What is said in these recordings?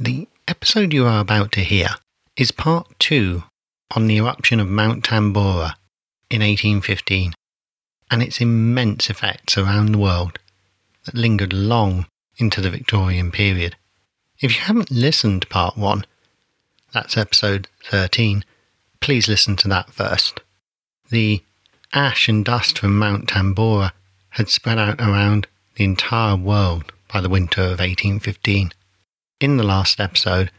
The episode you are about to hear is part two on the eruption of Mount Tambora in 1815 and its immense effects around the world that lingered long into the Victorian period. If you haven't listened to part one, that's episode 13, please listen to that first. The ash and dust from Mount Tambora had spread out around the entire world by the winter of 1815. In the last episode,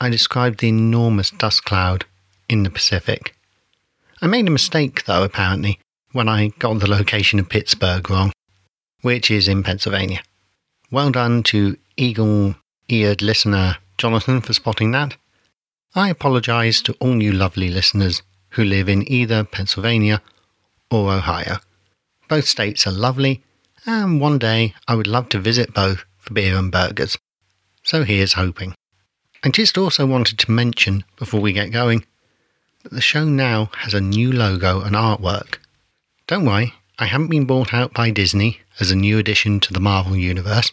I described the enormous dust cloud in the Pacific. I made a mistake, though, apparently, when I got the location of Pittsburgh wrong, which is in Pennsylvania. Well done to eagle eared listener Jonathan for spotting that. I apologise to all you lovely listeners who live in either Pennsylvania or Ohio. Both states are lovely, and one day I would love to visit both for beer and burgers. So here's hoping. I just also wanted to mention before we get going that the show now has a new logo and artwork. Don't worry, I haven't been bought out by Disney as a new addition to the Marvel Universe.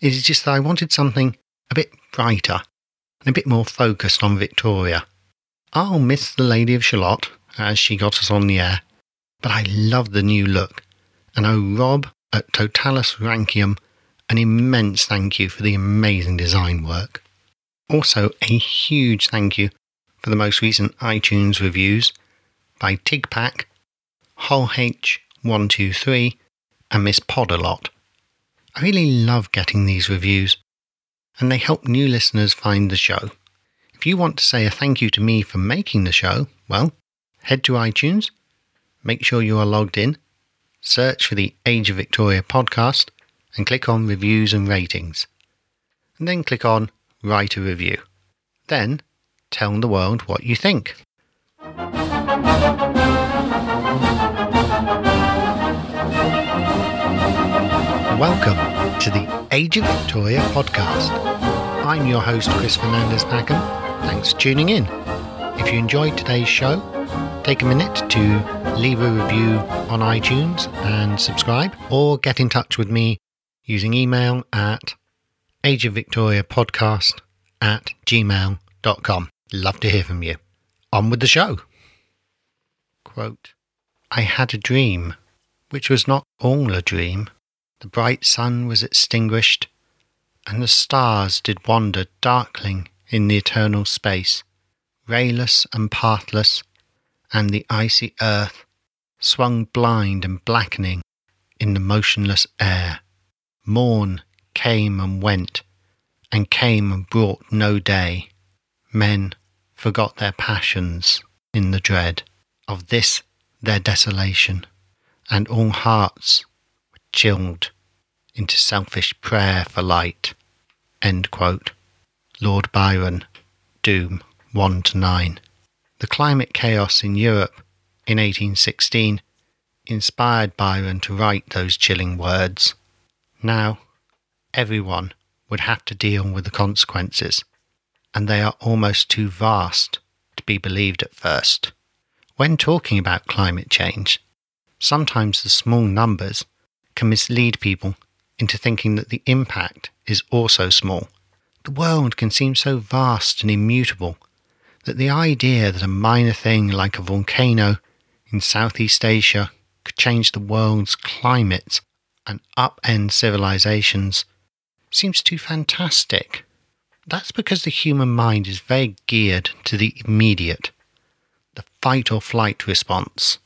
It is just that I wanted something a bit brighter and a bit more focused on Victoria. I'll miss the Lady of Shalott as she got us on the air, but I love the new look and oh, Rob at Totalis Rankium an immense thank you for the amazing design work. Also, a huge thank you for the most recent iTunes reviews by Tigpack, Hull H123, and Miss Podalot. I really love getting these reviews, and they help new listeners find the show. If you want to say a thank you to me for making the show, well, head to iTunes, make sure you are logged in, search for the Age of Victoria podcast, and click on Reviews and Ratings. And then click on Write a Review. Then tell the world what you think. Welcome to the Age of Victoria podcast. I'm your host, Chris Fernandez Packham. Thanks for tuning in. If you enjoyed today's show, take a minute to leave a review on iTunes and subscribe, or get in touch with me using email at ageofvictoriapodcast at gmail.com. Love to hear from you. On with the show. Quote, I had a dream, which was not all a dream. The bright sun was extinguished, and the stars did wander darkling in the eternal space, rayless and pathless, and the icy earth swung blind and blackening in the motionless air. Morn came and went, and came and brought no day. Men forgot their passions in the dread of this their desolation, and all hearts were chilled into selfish prayer for light. Lord Byron, Doom 1 to 9. The climate chaos in Europe in 1816 inspired Byron to write those chilling words. Now, everyone would have to deal with the consequences, and they are almost too vast to be believed at first. When talking about climate change, sometimes the small numbers can mislead people into thinking that the impact is also small. The world can seem so vast and immutable that the idea that a minor thing like a volcano in Southeast Asia could change the world's climate and upend civilizations seems too fantastic. That's because the human mind is very geared to the immediate, the fight or flight response.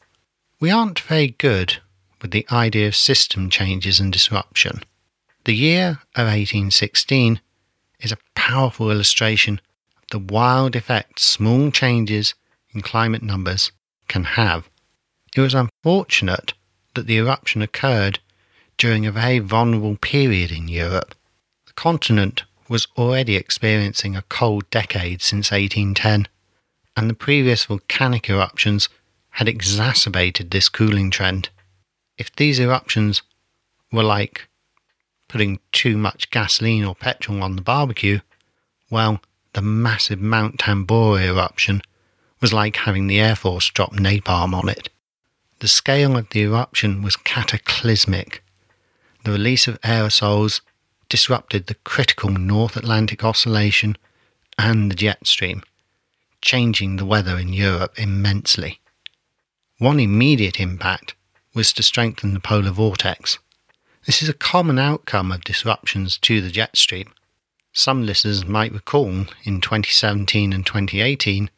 We aren't very good with the idea of system changes and disruption. The year of 1816 is a powerful illustration of the wild effects small changes in climate numbers can have. It was unfortunate that the eruption occurred during a very vulnerable period in Europe. The continent was already experiencing a cold decade since 1810, and the previous volcanic eruptions had exacerbated this cooling trend. If these eruptions were like putting too much gasoline or petrol on the barbecue, well, the massive Mount Tambora eruption was like having the Air Force drop napalm on it. The scale of the eruption was cataclysmic the release of aerosols disrupted the critical North Atlantic Oscillation and the jet stream, changing the weather in Europe immensely. One immediate impact was to strengthen the polar vortex. This is a common outcome of disruptions to the jet stream. Some listeners might recall in 2017 and 2018,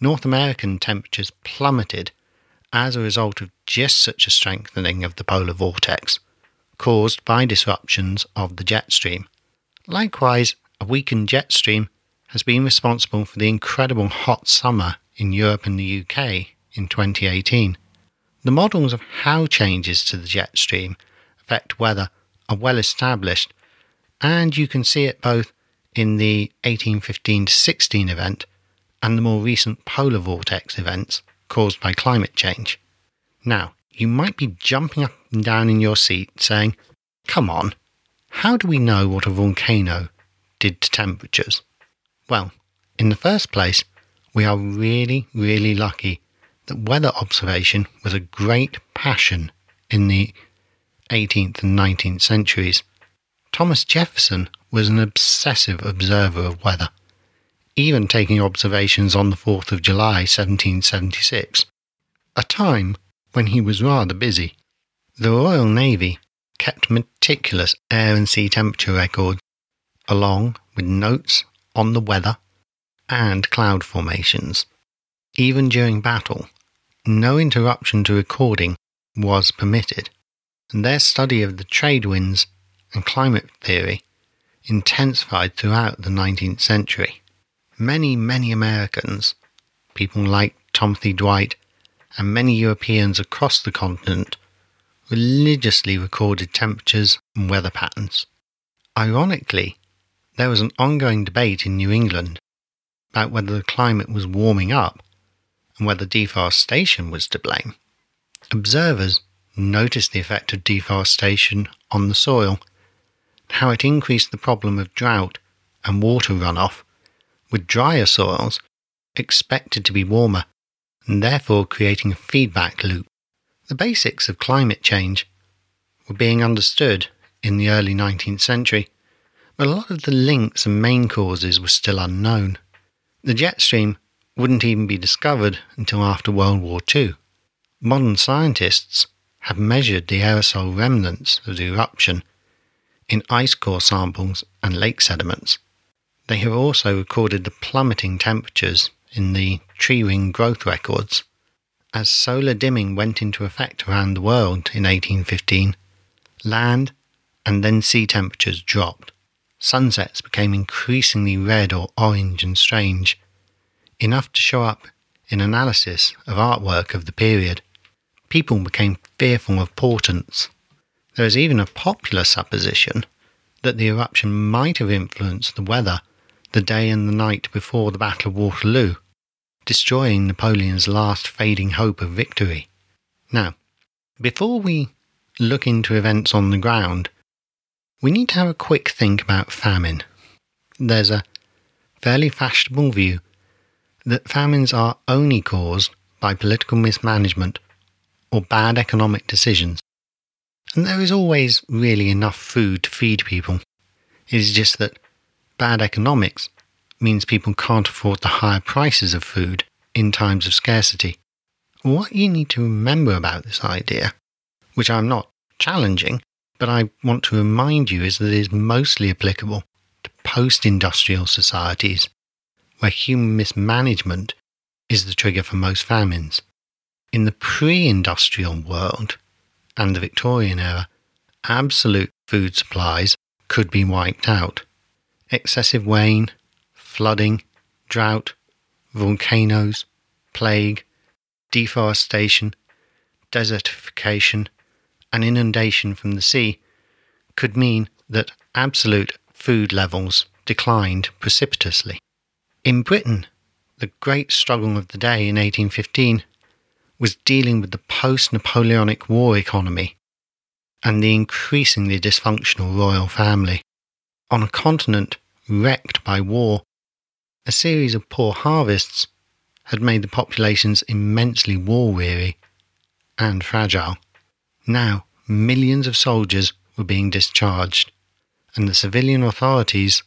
North American temperatures plummeted as a result of just such a strengthening of the polar vortex caused by disruptions of the jet stream. Likewise, a weakened jet stream has been responsible for the incredible hot summer in Europe and the UK in 2018. The models of how changes to the jet stream affect weather are well established, and you can see it both in the 1815 16 event and the more recent polar vortex events caused by climate change. Now, you might be jumping up and down in your seat saying, Come on, how do we know what a volcano did to temperatures? Well, in the first place, we are really, really lucky that weather observation was a great passion in the 18th and 19th centuries. Thomas Jefferson was an obsessive observer of weather, even taking observations on the 4th of July 1776, a time when he was rather busy. The Royal Navy kept meticulous air and sea temperature records, along with notes on the weather and cloud formations. Even during battle, no interruption to recording was permitted, and their study of the trade winds and climate theory intensified throughout the 19th century. Many, many Americans, people like Timothy Dwight, and many Europeans across the continent religiously recorded temperatures and weather patterns. Ironically, there was an ongoing debate in New England about whether the climate was warming up and whether deforestation was to blame. Observers noticed the effect of deforestation on the soil, how it increased the problem of drought and water runoff, with drier soils expected to be warmer and therefore creating a feedback loop. The basics of climate change were being understood in the early 19th century, but a lot of the links and main causes were still unknown. The jet stream wouldn't even be discovered until after World War II. Modern scientists have measured the aerosol remnants of the eruption in ice core samples and lake sediments. They have also recorded the plummeting temperatures in the tree ring growth records. As solar dimming went into effect around the world in 1815, land and then sea temperatures dropped. Sunsets became increasingly red or orange and strange, enough to show up in analysis of artwork of the period. People became fearful of portents. There is even a popular supposition that the eruption might have influenced the weather the day and the night before the Battle of Waterloo, destroying Napoleon's last fading hope of victory. Now, before we look into events on the ground, we need to have a quick think about famine. There's a fairly fashionable view that famines are only caused by political mismanagement or bad economic decisions. And there is always really enough food to feed people. It is just that bad economics means people can't afford the higher prices of food in times of scarcity. What you need to remember about this idea, which I'm not challenging, but I want to remind you is that it is mostly applicable to post industrial societies where human mismanagement is the trigger for most famines. In the pre industrial world and the Victorian era, absolute food supplies could be wiped out. Excessive rain, flooding, drought, volcanoes, plague, deforestation, desertification, and inundation from the sea could mean that absolute food levels declined precipitously. In Britain, the great struggle of the day in 1815 was dealing with the post Napoleonic War economy and the increasingly dysfunctional royal family. On a continent wrecked by war, a series of poor harvests had made the populations immensely war weary and fragile. Now, millions of soldiers were being discharged, and the civilian authorities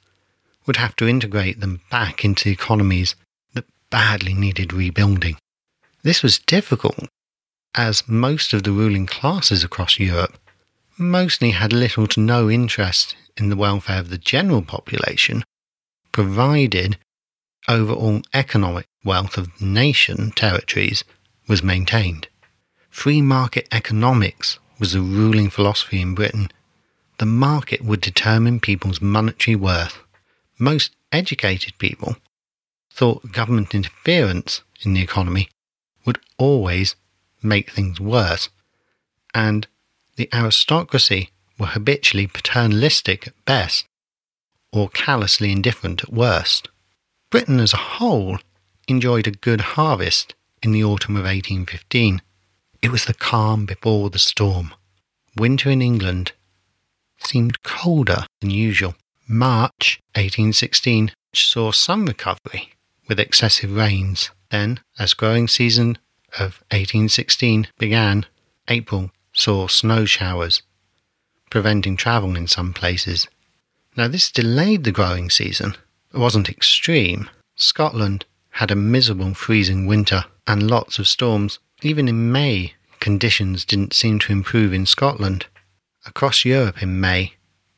would have to integrate them back into economies that badly needed rebuilding. This was difficult, as most of the ruling classes across Europe mostly had little to no interest in the welfare of the general population, provided overall economic wealth of nation territories was maintained. Free market economics was the ruling philosophy in Britain. The market would determine people's monetary worth. Most educated people thought government interference in the economy would always make things worse, and the aristocracy were habitually paternalistic at best, or callously indifferent at worst. Britain as a whole enjoyed a good harvest in the autumn of 1815. It was the calm before the storm. Winter in England seemed colder than usual. March 1816 saw some recovery with excessive rains. Then, as growing season of 1816 began, April saw snow showers, preventing travel in some places. Now, this delayed the growing season. Wasn't extreme. Scotland had a miserable freezing winter and lots of storms. Even in May, conditions didn't seem to improve in Scotland. Across Europe in May,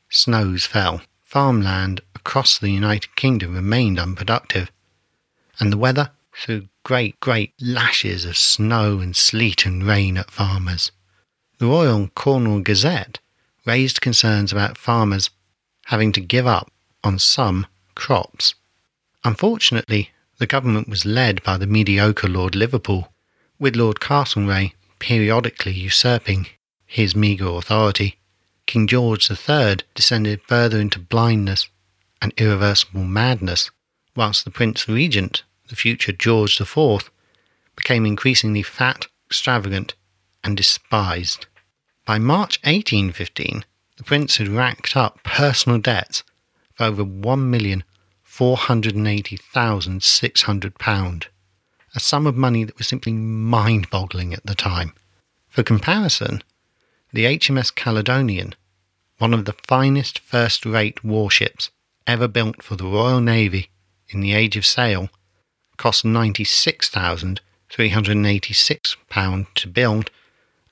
snows fell. Farmland across the United Kingdom remained unproductive, and the weather threw great, great lashes of snow and sleet and rain at farmers. The Royal Cornwall Gazette raised concerns about farmers having to give up on some crops. Unfortunately, the government was led by the mediocre Lord Liverpool, with Lord Castlereagh periodically usurping his meagre authority. King George III descended further into blindness and irreversible madness, whilst the Prince Regent, the future George IV, became increasingly fat, extravagant, and despised. By March 1815, the prince had racked up personal debts of over one million £480,600, a sum of money that was simply mind boggling at the time. For comparison, the HMS Caledonian, one of the finest first rate warships ever built for the Royal Navy in the age of sail, cost £96,386 to build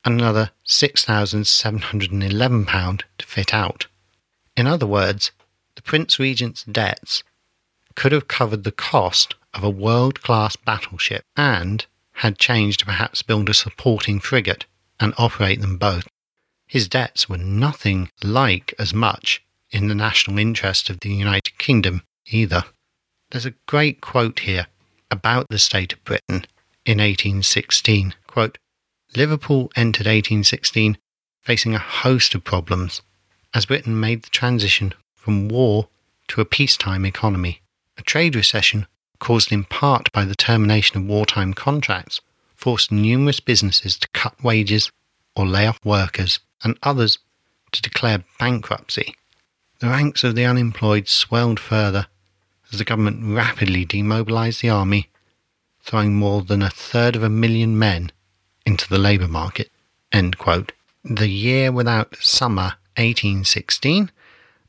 and another £6,711 to fit out. In other words, the Prince Regent's debts could have covered the cost of a world class battleship and had changed to perhaps build a supporting frigate and operate them both. His debts were nothing like as much in the national interest of the United Kingdom either. There's a great quote here about the state of Britain in 1816. Quote, Liverpool entered 1816 facing a host of problems as Britain made the transition from war to a peacetime economy. A trade recession, caused in part by the termination of wartime contracts, forced numerous businesses to cut wages or lay off workers, and others to declare bankruptcy. The ranks of the unemployed swelled further as the government rapidly demobilized the army, throwing more than a third of a million men into the labour market. The Year Without Summer 1816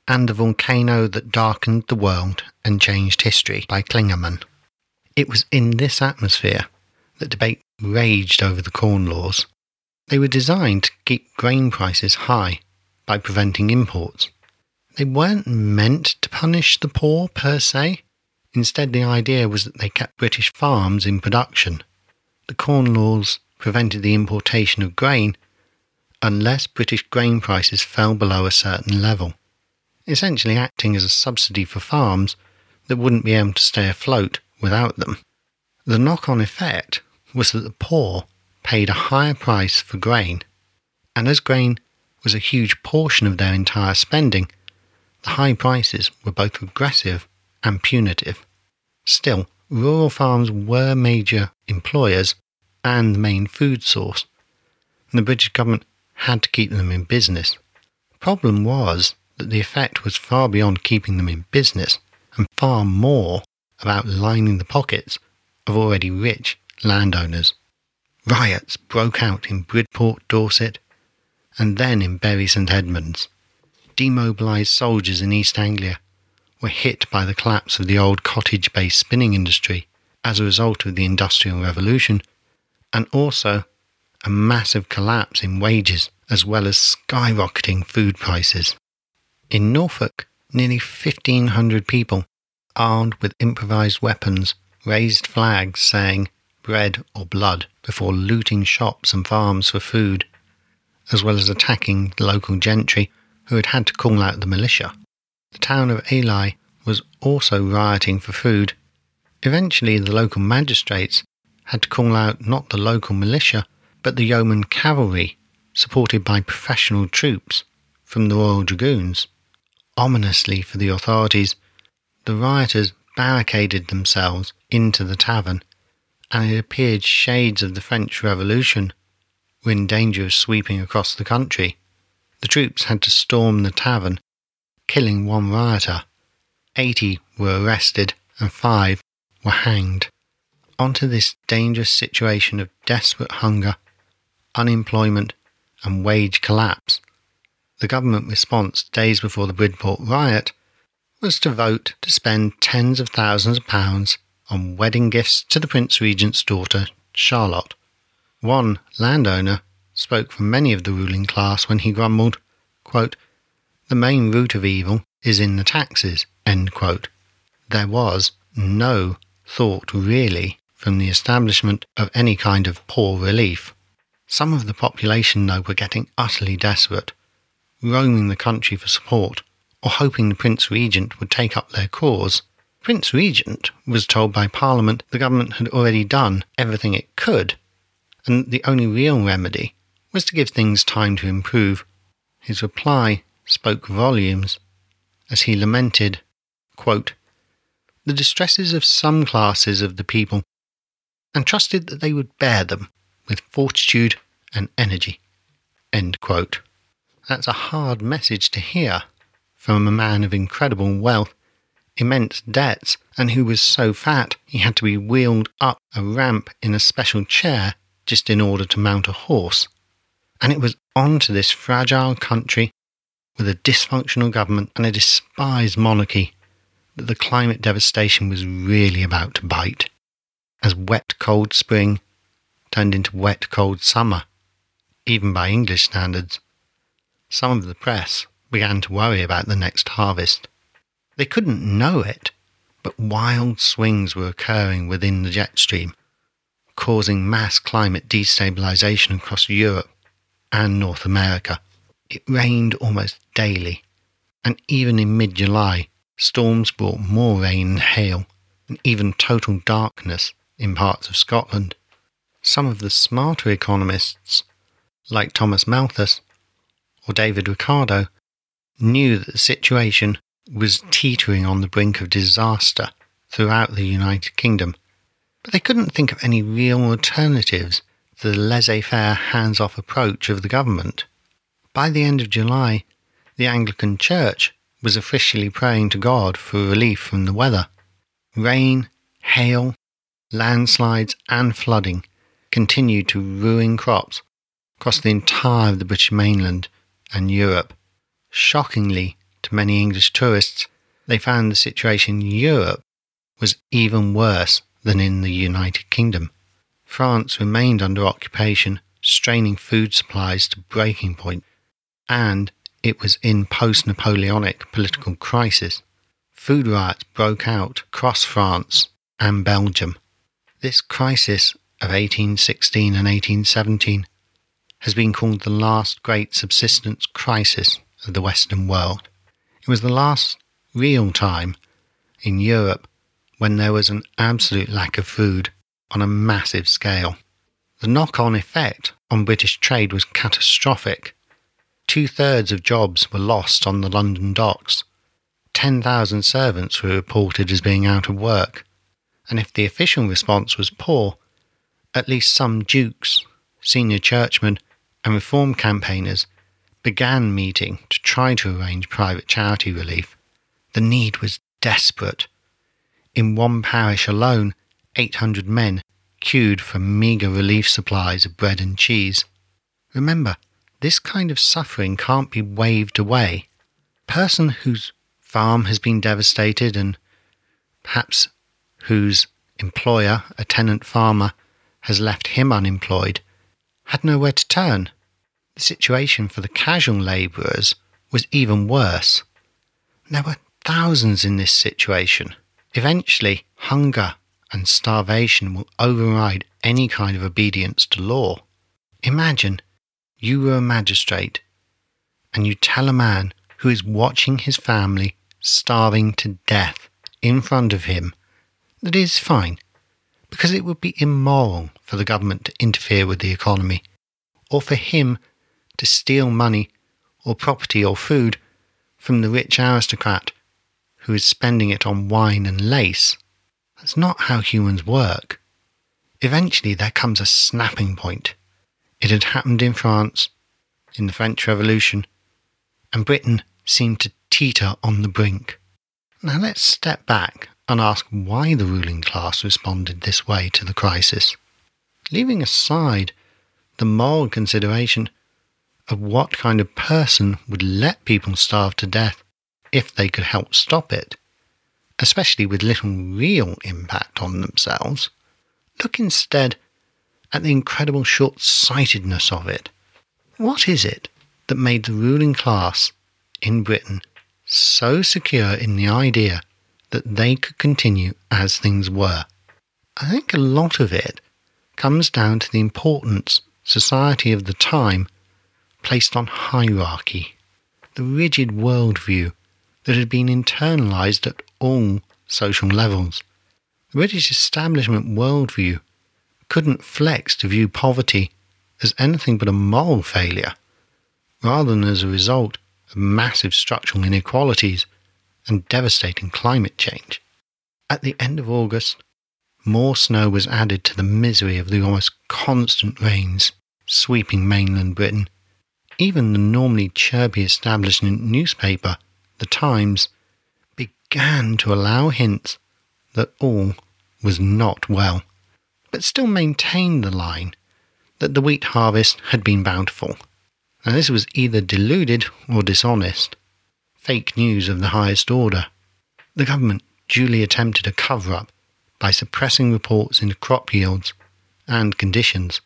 and the volcano that darkened the world and changed history by Klingaman. It was in this atmosphere that debate raged over the Corn Laws. They were designed to keep grain prices high by preventing imports. They weren't meant to punish the poor per se. Instead, the idea was that they kept British farms in production. The Corn Laws prevented the importation of grain unless British grain prices fell below a certain level essentially acting as a subsidy for farms that wouldn't be able to stay afloat without them. The knock on effect was that the poor paid a higher price for grain, and as grain was a huge portion of their entire spending, the high prices were both regressive and punitive. Still, rural farms were major employers and the main food source, and the British government had to keep them in business. The problem was that the effect was far beyond keeping them in business and far more about lining the pockets of already rich landowners. Riots broke out in Bridport, Dorset, and then in Bury St Edmunds. demobilised soldiers in East Anglia were hit by the collapse of the old cottage based spinning industry as a result of the Industrial Revolution, and also a massive collapse in wages as well as skyrocketing food prices. In Norfolk, nearly 1,500 people, armed with improvised weapons, raised flags saying bread or blood before looting shops and farms for food, as well as attacking the local gentry who had had to call out the militia. The town of Ely was also rioting for food. Eventually, the local magistrates had to call out not the local militia, but the yeoman cavalry, supported by professional troops from the Royal Dragoons. Ominously for the authorities, the rioters barricaded themselves into the tavern, and it appeared shades of the French Revolution were in danger of sweeping across the country. The troops had to storm the tavern, killing one rioter. Eighty were arrested and five were hanged. Onto this dangerous situation of desperate hunger, unemployment, and wage collapse, the government response days before the Bridport riot was to vote to spend tens of thousands of pounds on wedding gifts to the Prince Regent's daughter, Charlotte. One landowner spoke for many of the ruling class when he grumbled, quote, The main root of evil is in the taxes. There was no thought really from the establishment of any kind of poor relief. Some of the population, though, were getting utterly desperate, roaming the country for support, or hoping the Prince Regent would take up their cause. Prince Regent was told by Parliament the government had already done everything it could, and the only real remedy was to give things time to improve. His reply spoke volumes as he lamented, quote, the distresses of some classes of the people and trusted that they would bear them with fortitude and energy. That's a hard message to hear from a man of incredible wealth, immense debts, and who was so fat he had to be wheeled up a ramp in a special chair just in order to mount a horse. And it was on to this fragile country with a dysfunctional government and a despised monarchy that the climate devastation was really about to bite. As wet, cold spring turned into wet, cold summer, even by English standards, some of the press began to worry about the next harvest. They couldn't know it, but wild swings were occurring within the jet stream, causing mass climate destabilization across Europe and North America. It rained almost daily, and even in mid July, storms brought more rain and hail, and even total darkness in parts of Scotland. Some of the smarter economists, like Thomas Malthus or David Ricardo, knew that the situation was teetering on the brink of disaster throughout the United Kingdom, but they couldn't think of any real alternatives to the laissez faire, hands off approach of the government. By the end of July, the Anglican Church was officially praying to God for relief from the weather. Rain, hail, landslides, and flooding continued to ruin crops across the entire of the British mainland and Europe. Shockingly to many English tourists, they found the situation in Europe was even worse than in the United Kingdom. France remained under occupation, straining food supplies to breaking point and it was in post Napoleonic political crisis. Food riots broke out across France and Belgium. This crisis of 1816 and 1817 has been called the last great subsistence crisis of the Western world. It was the last real time in Europe when there was an absolute lack of food on a massive scale. The knock on effect on British trade was catastrophic Two thirds of jobs were lost on the London docks. 10,000 servants were reported as being out of work. And if the official response was poor, at least some dukes, senior churchmen, and reform campaigners began meeting to try to arrange private charity relief. The need was desperate. In one parish alone, 800 men queued for meagre relief supplies of bread and cheese. Remember, this kind of suffering can't be waved away. A person whose farm has been devastated and perhaps whose employer, a tenant farmer, has left him unemployed, had nowhere to turn. The situation for the casual labourers was even worse. There were thousands in this situation. Eventually, hunger and starvation will override any kind of obedience to law. Imagine you were a magistrate and you tell a man who is watching his family starving to death in front of him that it is fine because it would be immoral for the government to interfere with the economy or for him to steal money or property or food from the rich aristocrat who is spending it on wine and lace. That's not how humans work. Eventually, there comes a snapping point. It had happened in France, in the French Revolution, and Britain seemed to teeter on the brink. Now let's step back and ask why the ruling class responded this way to the crisis. Leaving aside the moral consideration of what kind of person would let people starve to death if they could help stop it, especially with little real impact on themselves, look instead at the incredible short sightedness of it. What is it that made the ruling class in Britain so secure in the idea that they could continue as things were? I think a lot of it comes down to the importance society of the time placed on hierarchy, the rigid worldview that had been internalized at all social levels. The British establishment worldview couldn't flex to view poverty as anything but a moral failure, rather than as a result of massive structural inequalities and devastating climate change. At the end of August, more snow was added to the misery of the almost constant rains sweeping mainland Britain. Even the normally chirpy establishment newspaper, The Times, began to allow hints that all was not well, but still maintained the line that the wheat harvest had been bountiful. And this was either deluded or dishonest, fake news of the highest order. The government duly attempted a cover up by suppressing reports into crop yields and conditions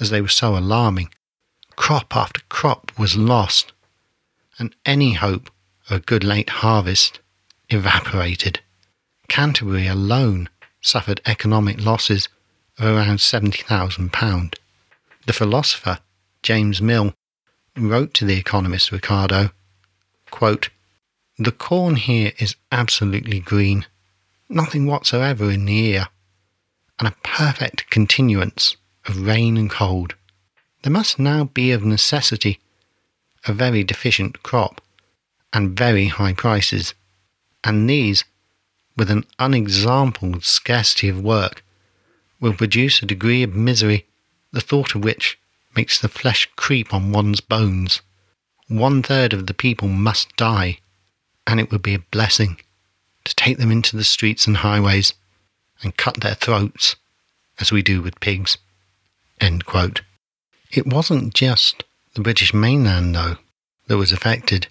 as they were so alarming. Crop after crop was lost, and any hope of a good late harvest evaporated. Canterbury alone suffered economic losses of around £70,000. The philosopher James Mill wrote to the economist Ricardo, quote, The corn here is absolutely green, nothing whatsoever in the ear, and a perfect continuance of rain and cold. There must now be of necessity a very deficient crop and very high prices, and these, with an unexampled scarcity of work, will produce a degree of misery the thought of which makes the flesh creep on one's bones. One third of the people must die, and it would be a blessing to take them into the streets and highways and cut their throats, as we do with pigs. It wasn't just the British mainland, though, that was affected.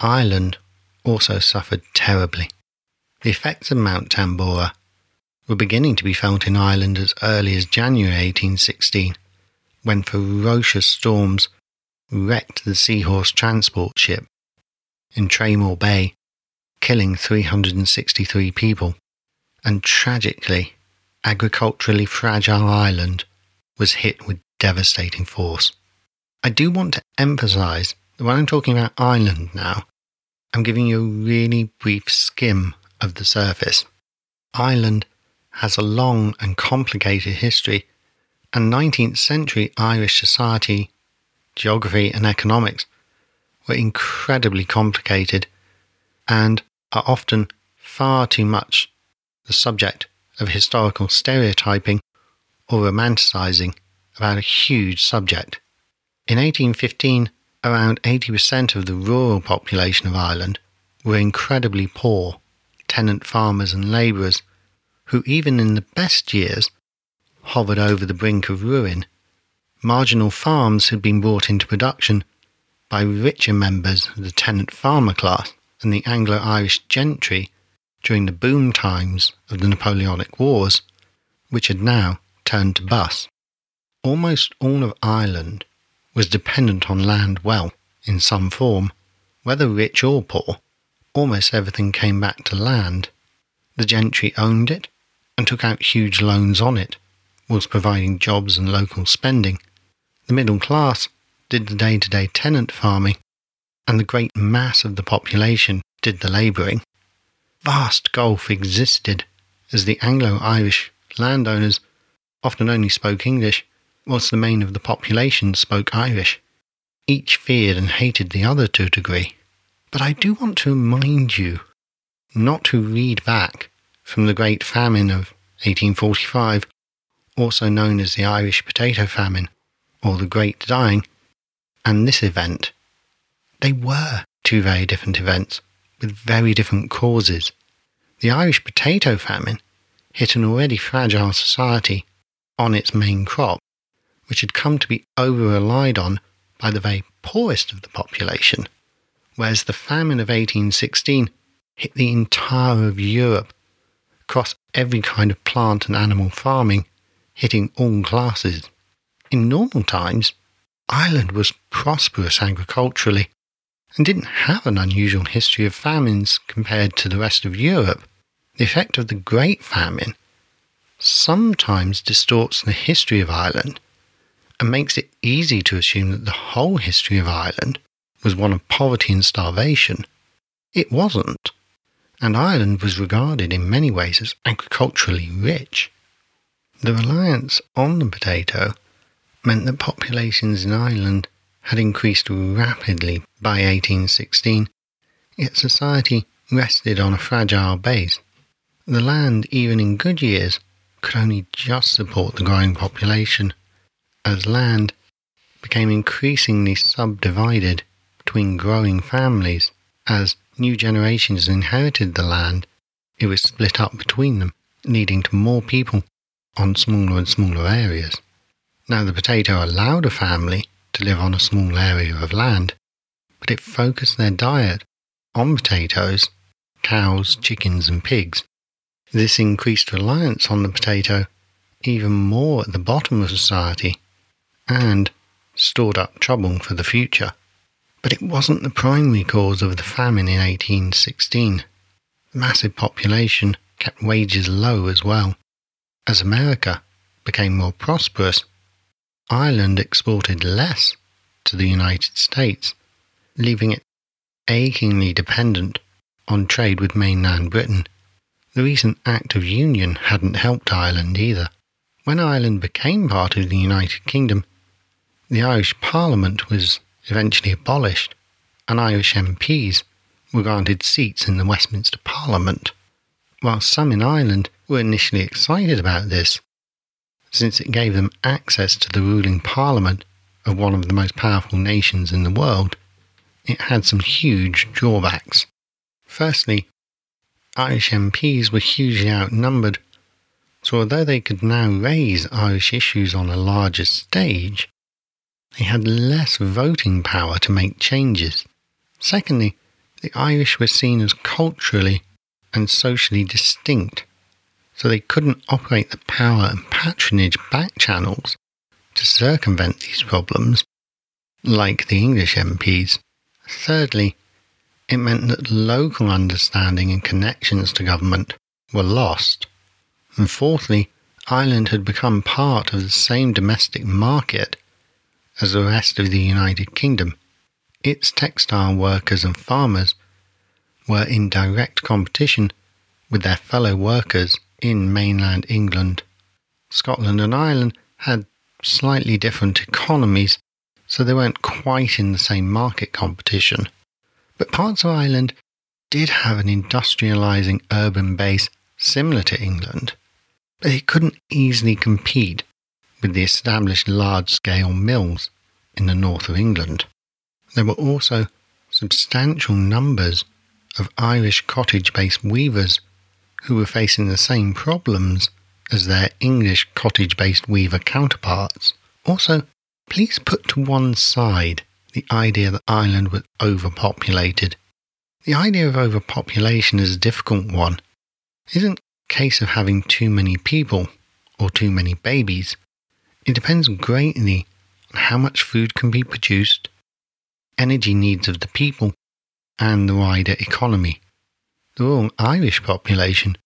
Ireland also suffered terribly. The effects of Mount Tambora were beginning to be felt in Ireland as early as January 1816, when ferocious storms wrecked the Seahorse transport ship in Tramore Bay, killing 363 people, and tragically, agriculturally fragile Ireland was hit with devastating force. I do want to emphasize that when I'm talking about Ireland now, I'm giving you a really brief skim of the surface. Ireland has a long and complicated history, and 19th century Irish society, geography, and economics were incredibly complicated and are often far too much the subject of historical stereotyping or romanticising about a huge subject. In 1815, around 80% of the rural population of Ireland were incredibly poor, tenant farmers and labourers who, even in the best years, hovered over the brink of ruin. Marginal farms had been brought into production by richer members of the tenant farmer class and the Anglo Irish gentry during the boom times of the Napoleonic Wars, which had now turned to bust. Almost all of Ireland was dependent on land wealth in some form, whether rich or poor. Almost everything came back to land. The gentry owned it and took out huge loans on it, whilst providing jobs and local spending. The middle class did the day to day tenant farming, and the great mass of the population did the labouring. Vast gulf existed as the Anglo Irish landowners often only spoke English, whilst the main of the population spoke Irish. Each feared and hated the other to a degree. But I do want to remind you not to read back from the Great Famine of 1845, also known as the Irish Potato Famine or the Great Dying, and this event. They were two very different events with very different causes. The Irish potato famine hit an already fragile society on its main crop, which had come to be over relied on by the very poorest of the population, whereas the famine of 1816 hit the entire of Europe across every kind of plant and animal farming, hitting all classes. In normal times, Ireland was prosperous agriculturally and didn't have an unusual history of famines compared to the rest of Europe. The effect of the Great Famine sometimes distorts the history of Ireland and makes it easy to assume that the whole history of Ireland was one of poverty and starvation. It wasn't, and Ireland was regarded in many ways as agriculturally rich. The reliance on the potato meant that populations in Ireland had increased rapidly by 1816, yet society rested on a fragile base. The land, even in good years, could only just support the growing population, as land became increasingly subdivided between growing families. As new generations inherited the land, it was split up between them, leading to more people on smaller and smaller areas. Now, the potato allowed a family to live on a small area of land, but it focused their diet on potatoes, cows, chickens, and pigs. This increased reliance on the potato even more at the bottom of society and stored up trouble for the future. But it wasn't the primary cause of the famine in 1816. The massive population kept wages low as well. As America became more prosperous, Ireland exported less to the United States, leaving it achingly dependent on trade with mainland Britain the recent Act of Union hadn't helped Ireland either. When Ireland became part of the United Kingdom, the Irish Parliament was eventually abolished, and Irish MPs were granted seats in the Westminster Parliament. While some in Ireland were initially excited about this, since it gave them access to the ruling parliament of one of the most powerful nations in the world, it had some huge drawbacks. Firstly, Irish MPs were hugely outnumbered, so although they could now raise Irish issues on a larger stage, they had less voting power to make changes. Secondly, the Irish were seen as culturally and socially distinct, so they couldn't operate the power and patronage back channels to circumvent these problems, like the English MPs. Thirdly, it meant that local understanding and connections to government were lost. And fourthly, Ireland had become part of the same domestic market as the rest of the United Kingdom. Its textile workers and farmers were in direct competition with their fellow workers in mainland England. Scotland and Ireland had slightly different economies, so they weren't quite in the same market competition. But parts of Ireland did have an industrialising urban base similar to England, but it couldn't easily compete with the established large scale mills in the north of England. There were also substantial numbers of Irish cottage based weavers who were facing the same problems as their English cottage based weaver counterparts. Also, please put to one side the idea that Ireland was overpopulated. The idea of overpopulation is a difficult one. It isn't a case of having too many people or too many babies. It depends greatly on how much food can be produced, energy needs of the people, and the wider economy. The rural Irish population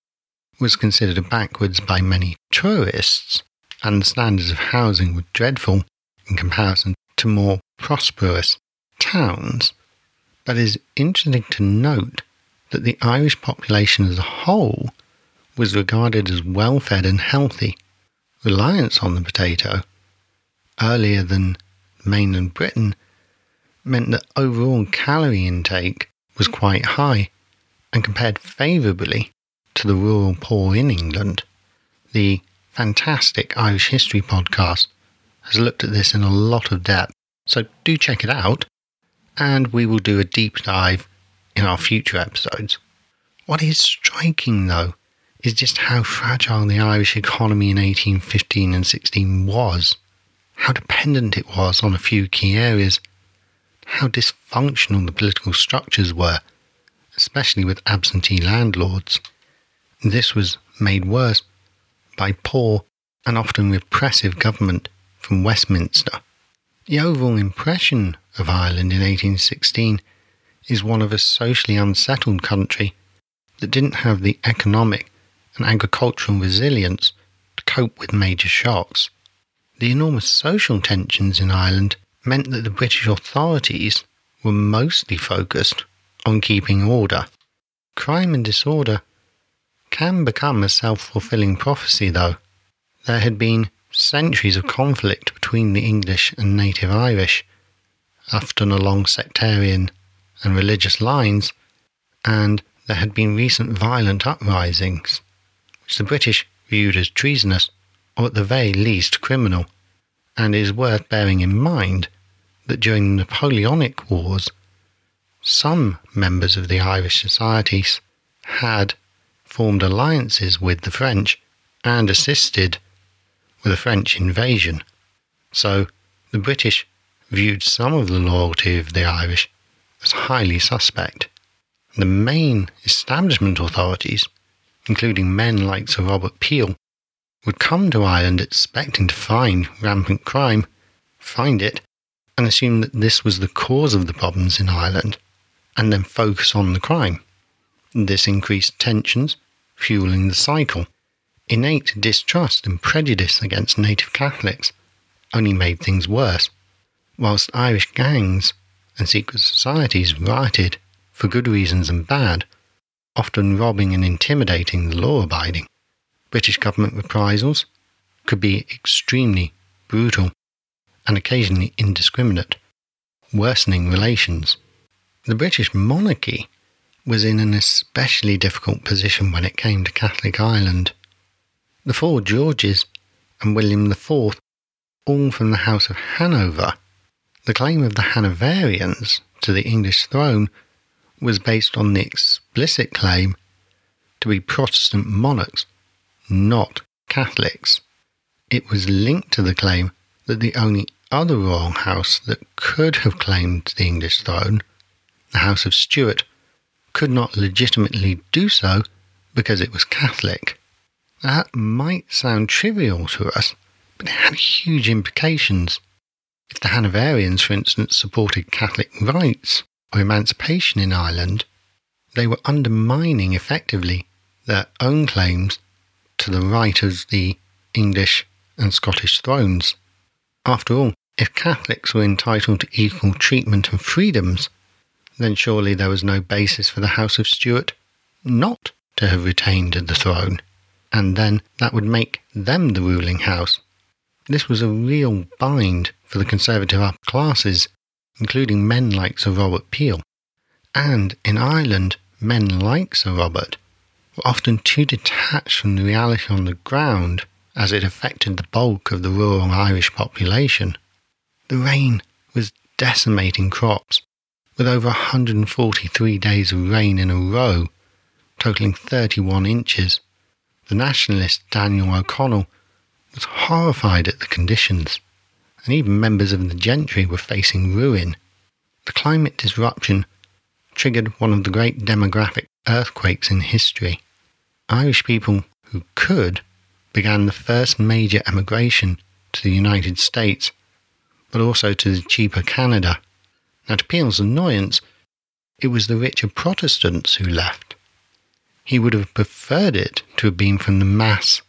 was considered backwards by many tourists, and the standards of housing were dreadful in comparison to more prosperous towns. But it is interesting to note that the Irish population as a whole was regarded as well fed and healthy. Reliance on the potato, earlier than mainland Britain, meant that overall calorie intake was quite high and compared favourably to the rural poor in England. The fantastic Irish History podcast has looked at this in a lot of depth, so do check it out, and we will do a deep dive in our future episodes. What is striking, though, is just how fragile the Irish economy in 1815 and 16 was, how dependent it was on a few key areas, how dysfunctional the political structures were, especially with absentee landlords. This was made worse by poor and often repressive government from Westminster. The overall impression of Ireland in 1816 is one of a socially unsettled country that didn't have the economic and agricultural resilience to cope with major shocks. The enormous social tensions in Ireland meant that the British authorities were mostly focused on keeping order. Crime and disorder can become a self fulfilling prophecy, though. There had been centuries of conflict between the English and native Irish, often along sectarian and religious lines, and there had been recent violent uprisings, which the British viewed as treasonous, or at the very least criminal, and it is worth bearing in mind that during the Napoleonic Wars, some members of the Irish societies had formed alliances with the French and assisted with a French invasion. So the British viewed some of the loyalty of the Irish as highly suspect. The main establishment authorities, including men like Sir Robert Peel, would come to Ireland expecting to find rampant crime, find it, and assume that this was the cause of the problems in Ireland, and then focus on the crime. This increased tensions, fueling the cycle. Innate distrust and prejudice against native Catholics only made things worse, whilst Irish gangs and secret societies rioted for good reasons and bad, often robbing and intimidating the law abiding. British government reprisals could be extremely brutal and occasionally indiscriminate, worsening relations. The British monarchy was in an especially difficult position when it came to Catholic Ireland. The four Georges and William IV, all from the House of Hanover, the claim of the Hanoverians to the English throne was based on the explicit claim to be Protestant monarchs, not Catholics. It was linked to the claim that the only other royal house that could have claimed the English throne, the House of Stuart, could not legitimately do so because it was Catholic. That might sound trivial to us, but it had huge implications. If the Hanoverians, for instance, supported Catholic rights or emancipation in Ireland, they were undermining effectively their own claims to the right of the English and Scottish thrones. After all, if Catholics were entitled to equal treatment and freedoms, then surely there was no basis for the House of Stuart not to have retained the throne, and then that would make them the ruling house. This was a real bind for the conservative upper classes, including men like Sir Robert Peel. And in Ireland, men like Sir Robert were often too detached from the reality on the ground as it affected the bulk of the rural Irish population. The rain was decimating crops with over 143 days of rain in a row, totaling 31 inches. The nationalist Daniel O'Connell was horrified at the conditions, and even members of the gentry were facing ruin the climate disruption triggered one of the great demographic earthquakes in history. Irish people who could began the first major emigration to the United States, but also to the cheaper Canada. Now, to Peel's annoyance, it was the richer Protestants who left. He would have preferred it to have been from the mass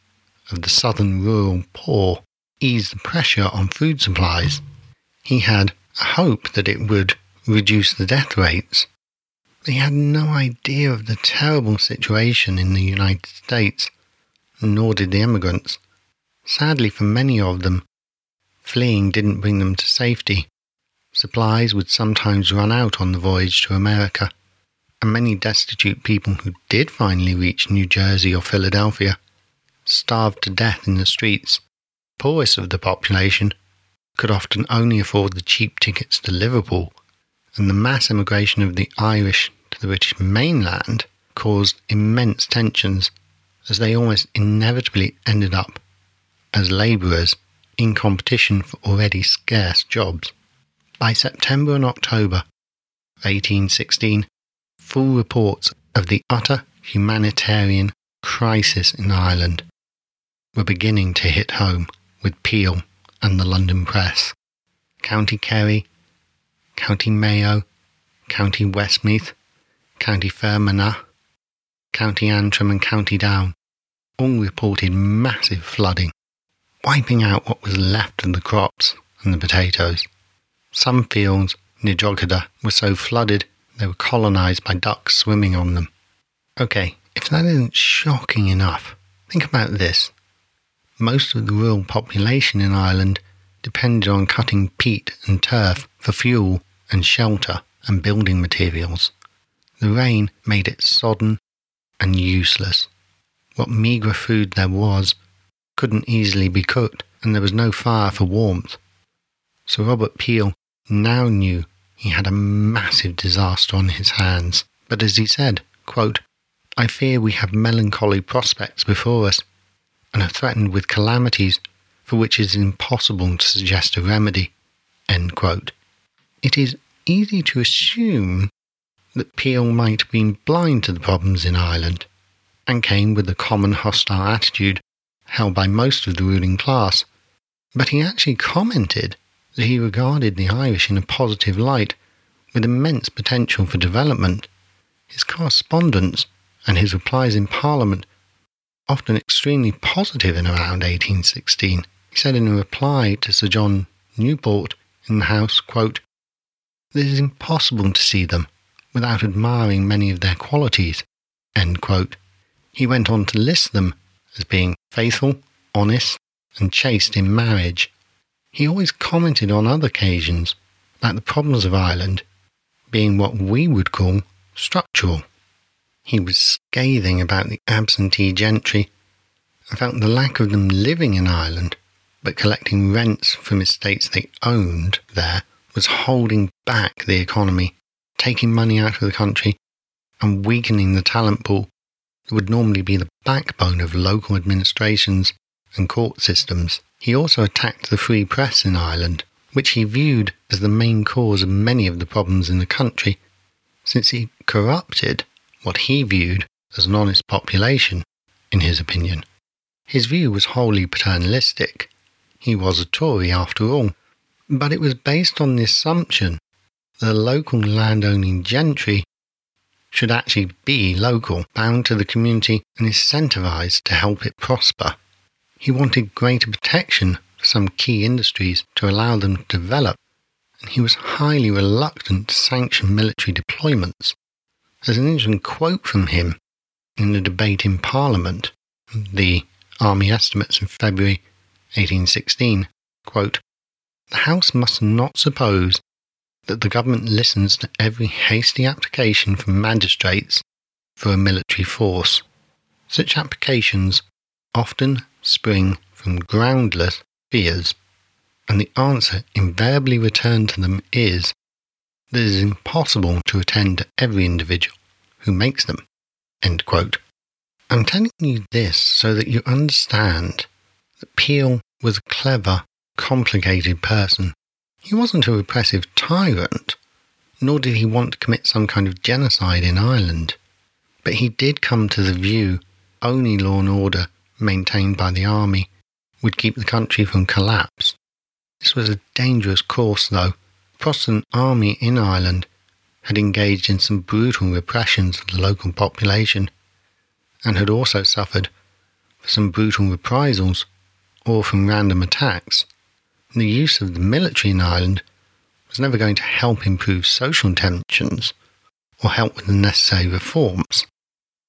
of the southern rural poor, ease the pressure on food supplies. He had a hope that it would reduce the death rates. He had no idea of the terrible situation in the United States, nor did the emigrants. Sadly for many of them, fleeing didn't bring them to safety. Supplies would sometimes run out on the voyage to America, and many destitute people who did finally reach New Jersey or Philadelphia starved to death in the streets. Poorest of the population could often only afford the cheap tickets to Liverpool, and the mass emigration of the Irish to the British mainland caused immense tensions as they almost inevitably ended up as labourers in competition for already scarce jobs. By September and October 1816, full reports of the utter humanitarian crisis in Ireland were beginning to hit home with Peel and the London press. County Kerry, County Mayo, County Westmeath, County Fermanagh, County Antrim, and County Down all reported massive flooding, wiping out what was left of the crops and the potatoes. Some fields near Drogheda were so flooded they were colonised by ducks swimming on them. Okay, if that isn't shocking enough, think about this. Most of the rural population in Ireland depended on cutting peat and turf for fuel and shelter and building materials. The rain made it sodden and useless. What meagre food there was couldn't easily be cooked, and there was no fire for warmth. So Robert Peel now knew he had a massive disaster on his hands. But as he said, quote, I fear we have melancholy prospects before us, and are threatened with calamities for which it is impossible to suggest a remedy. It is easy to assume that Peel might have been blind to the problems in Ireland and came with the common hostile attitude held by most of the ruling class, but he actually commented that he regarded the Irish in a positive light with immense potential for development. His correspondence and his replies in Parliament often extremely positive in around 1816. He said in a reply to Sir John Newport in the House, quote, It is impossible to see them without admiring many of their qualities. He went on to list them as being faithful, honest, and chaste in marriage. He always commented on other occasions about the problems of Ireland being what we would call structural. He was scathing about the absentee gentry felt the lack of them living in Ireland but collecting rents from estates they owned there was holding back the economy, taking money out of the country, and weakening the talent pool that would normally be the backbone of local administrations and court systems. He also attacked the free press in Ireland, which he viewed as the main cause of many of the problems in the country, since he corrupted what he viewed as an honest population, in his opinion. His view was wholly paternalistic, he was a Tory after all. But it was based on the assumption that the local landowning gentry should actually be local, bound to the community, and incentivized to help it prosper. He wanted greater protection for some key industries to allow them to develop, and he was highly reluctant to sanction military deployments. There's an interesting quote from him in the debate in Parliament, the Army estimates in February 1816, quote, The House must not suppose that the government listens to every hasty application from magistrates for a military force. Such applications often spring from groundless fears, and the answer invariably returned to them is that it is impossible to attend to every individual who makes them. I'm telling you this so that you understand that Peel was a clever, complicated person. He wasn't a repressive tyrant, nor did he want to commit some kind of genocide in Ireland. But he did come to the view only law and order maintained by the army would keep the country from collapse. This was a dangerous course, though. The Protestant army in Ireland had engaged in some brutal repressions of the local population and had also suffered some brutal reprisals or from random attacks. The use of the military in Ireland was never going to help improve social tensions or help with the necessary reforms.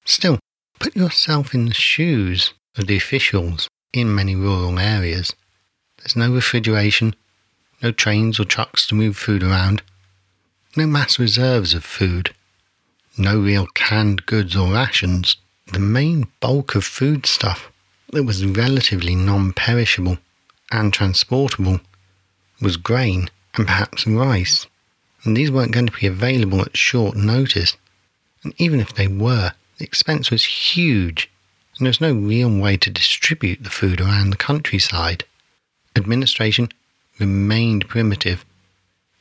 Still, put yourself in the shoes of the officials in many rural areas. There's no refrigeration, no trains or trucks to move food around, no mass reserves of food, no real canned goods or rations. The main bulk of foodstuff that was relatively non perishable and transportable was grain and perhaps rice, and these weren't going to be available at short notice. And even if they were, the expense was huge, and there was no real way to distribute the food around the countryside. Administration remained primitive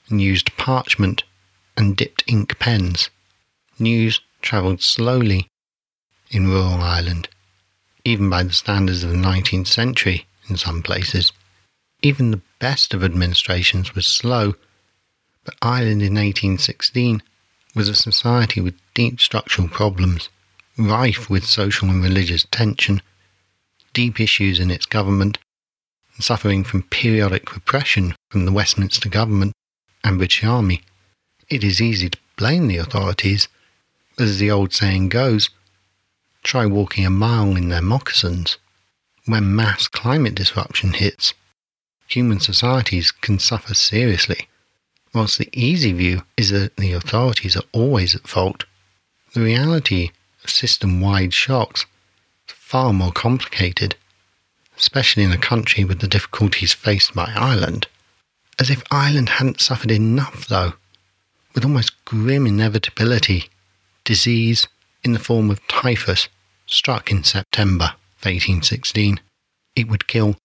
and used parchment and dipped ink pens. News travelled slowly in rural Ireland, even by the standards of the 19th century in some places. Even the best of administrations was slow, but Ireland in 1816 was a society with deep structural problems, rife with social and religious tension, deep issues in its government, and suffering from periodic repression from the Westminster government and British Army. It is easy to blame the authorities, but as the old saying goes, try walking a mile in their moccasins. When mass climate disruption hits, human societies can suffer seriously. Whilst the easy view is that the authorities are always at fault, the reality system wide shocks is far more complicated, especially in a country with the difficulties faced by Ireland. As if Ireland hadn't suffered enough, though, with almost grim inevitability, disease in the form of typhus struck in September of 1816. It would kill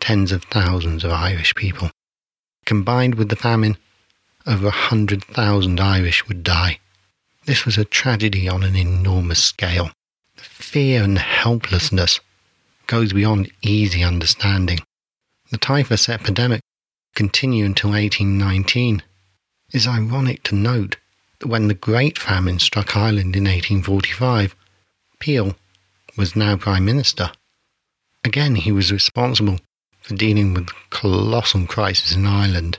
tens of thousands of Irish people. Combined with the famine, over a hundred thousand Irish would die. This was a tragedy on an enormous scale. The fear and helplessness goes beyond easy understanding. The typhus epidemic continued until 1819. It is ironic to note that when the Great Famine struck Ireland in 1845, Peel was now Prime Minister. Again, he was responsible for dealing with the colossal crisis in Ireland.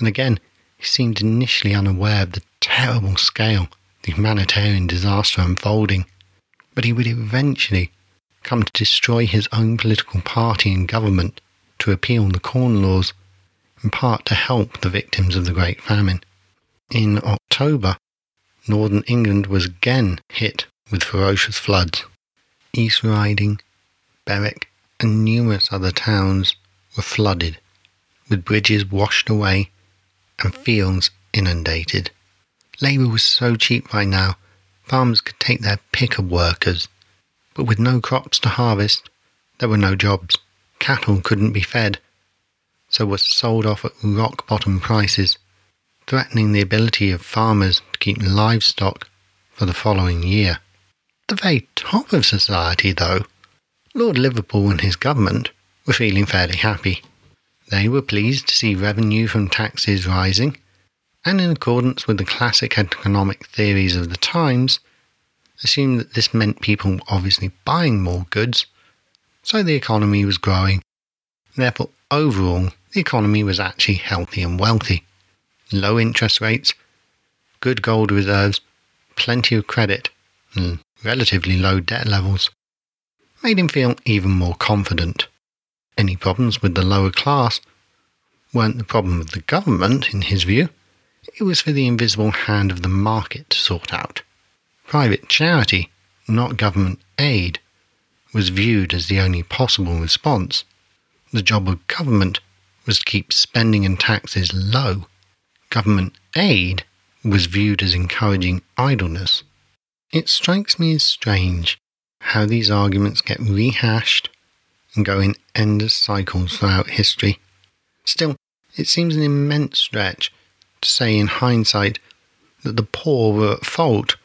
And again, he seemed initially unaware of the terrible scale the humanitarian disaster unfolding. But he would eventually come to destroy his own political party and government to repeal the Corn Laws, in part to help the victims of the Great Famine. In October, northern England was again hit with ferocious floods. East Riding, Berwick, and numerous other towns were flooded, with bridges washed away and fields inundated. Labour was so cheap by now, farmers could take their pick of workers, but with no crops to harvest, there were no jobs. Cattle couldn't be fed, so were sold off at rock bottom prices, threatening the ability of farmers to keep livestock for the following year. The very top of society, though, Lord Liverpool and his government were feeling fairly happy. They were pleased to see revenue from taxes rising, and in accordance with the classic economic theories of the times, assumed that this meant people were obviously buying more goods, so the economy was growing. Therefore, overall, the economy was actually healthy and wealthy. Low interest rates, good gold reserves, plenty of credit, and relatively low debt levels made him feel even more confident. Any problems with the lower class weren't the problem of the government, in his view. It was for the invisible hand of the market to sort out. Private charity, not government aid, was viewed as the only possible response. The job of government was to keep spending and taxes low. Government aid was viewed as encouraging idleness. It strikes me as strange how these arguments get rehashed and go in endless cycles throughout history. Still, it seems an immense stretch say in hindsight that the poor were at fault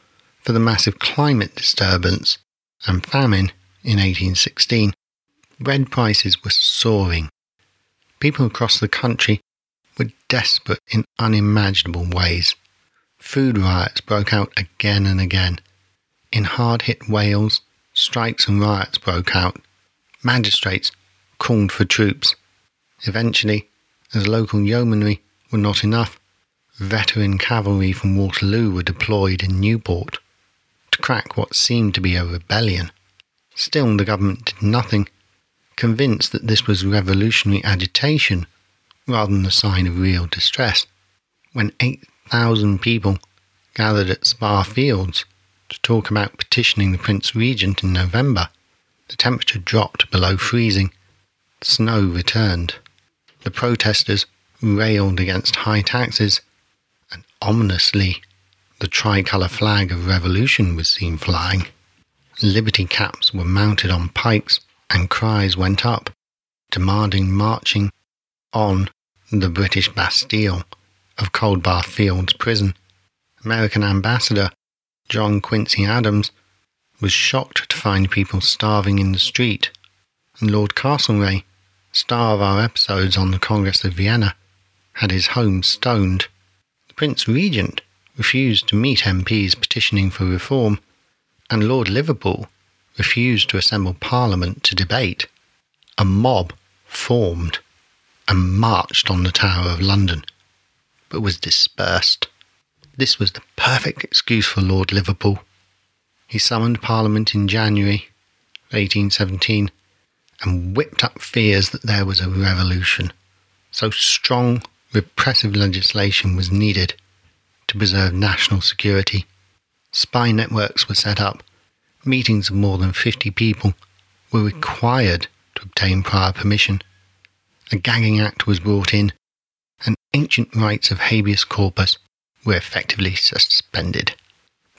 for the massive climate disturbance and famine in 1816, bread prices were soaring. People across the country were desperate in unimaginable ways. Food riots broke out again and again. In hard hit Wales, strikes and riots broke out. Magistrates called for troops. Eventually, as local yeomanry were not enough, veteran cavalry from Waterloo were deployed in Newport to crack what seemed to be a rebellion. Still, the government did nothing, convinced that this was revolutionary agitation rather than a sign of real distress. When 8,000 people gathered at Spa Fields to talk about petitioning the Prince Regent in November, the temperature dropped below freezing. Snow returned. The protesters railed against high taxes, ominously, the tricolour flag of revolution was seen flying. Liberty caps were mounted on pikes, and cries went up, demanding marching on the British Bastille of Coldbath Fields Prison. American Ambassador John Quincy Adams was shocked to find people starving in the street, and Lord Castlereagh, star of our episodes on the Congress of Vienna, had his home stoned. Prince Regent refused to meet MPs petitioning for reform, and Lord Liverpool refused to assemble Parliament to debate. A mob formed and marched on the Tower of London, but was dispersed. This was the perfect excuse for Lord Liverpool. He summoned Parliament in January 1817 and whipped up fears that there was a revolution. So strong repressive legislation was needed to preserve national security. Spy networks were set up. Meetings of more than 50 people were required to obtain prior permission. A gagging act was brought in, and ancient rights of habeas corpus were effectively suspended.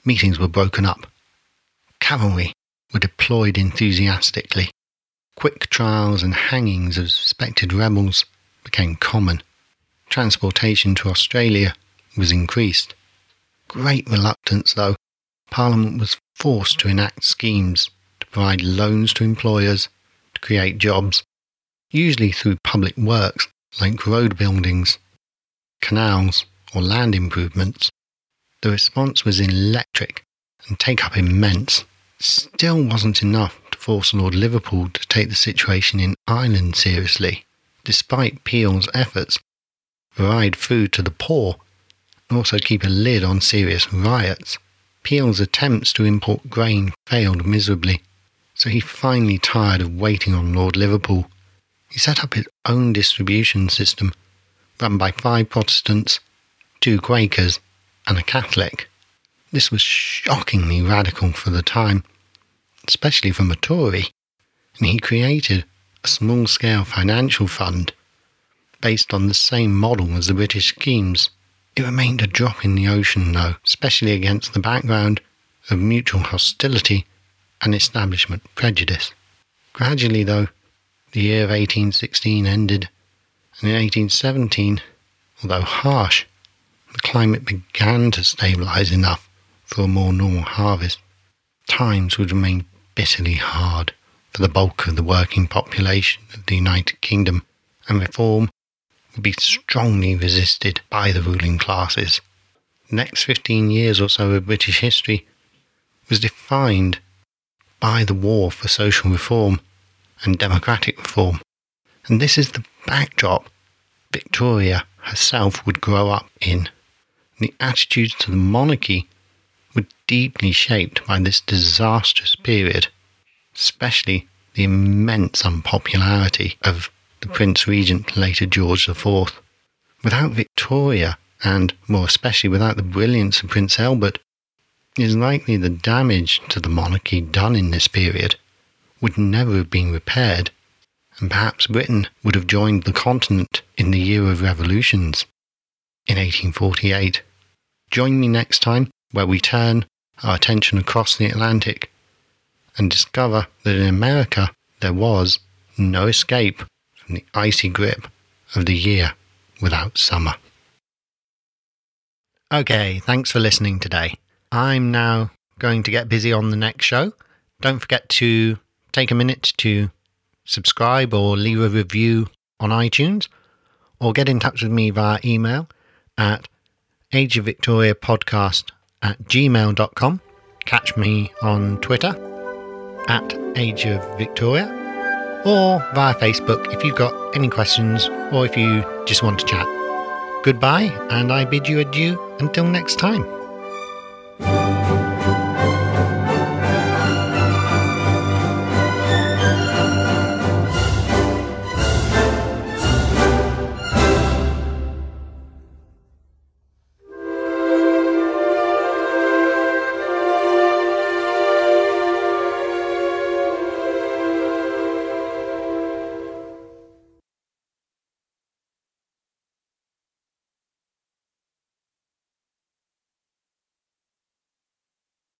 Meetings were broken up. Cavalry were deployed enthusiastically. Quick trials and hangings of suspected rebels became common transportation to Australia was increased. Great reluctance, though, Parliament was forced to enact schemes to provide loans to employers to create jobs, usually through public works like road buildings, canals, or land improvements. The response was electric and take up immense. Still wasn't enough to force Lord Liverpool to take the situation in Ireland seriously, despite Peel's efforts provide food to the poor, and also keep a lid on serious riots. Peel's attempts to import grain failed miserably, so he finally tired of waiting on Lord Liverpool. He set up his own distribution system, run by five Protestants, two Quakers, and a Catholic. This was shockingly radical for the time, especially from a Tory, and he created a small scale financial fund based on the same model as the British schemes. It remained a drop in the ocean, though, especially against the background of mutual hostility and establishment prejudice. Gradually, though, the year of 1816 ended, and in 1817, although harsh, the climate began to stabilise enough for a more normal harvest. Times would remain bitterly hard for the bulk of the working population of the United Kingdom, and reform be strongly resisted by the ruling classes. The next 15 years or so of British history was defined by the war for social reform and democratic reform. And this is the backdrop Victoria herself would grow up in. The attitudes to the monarchy were deeply shaped by this disastrous period, especially the immense unpopularity of the Prince Regent, later George IV. Without Victoria, and more especially without the brilliance of Prince Albert, it is likely the damage to the monarchy done in this period would never have been repaired, and perhaps Britain would have joined the continent in the year of revolutions in 1848. Join me next time where we turn our attention across the Atlantic and discover that in America there was no escape from the icy grip of the year without summer. Okay, thanks for listening today. I'm now going to get busy on the next show. Don't forget to take a minute to subscribe or leave a review on iTunes or get in touch with me via email at Age of Victoria podcast at gmail.com. Catch me on Twitter at Age of Victoria or via Facebook if you've got any questions or if you just want to chat. Goodbye, and I bid you adieu until next time.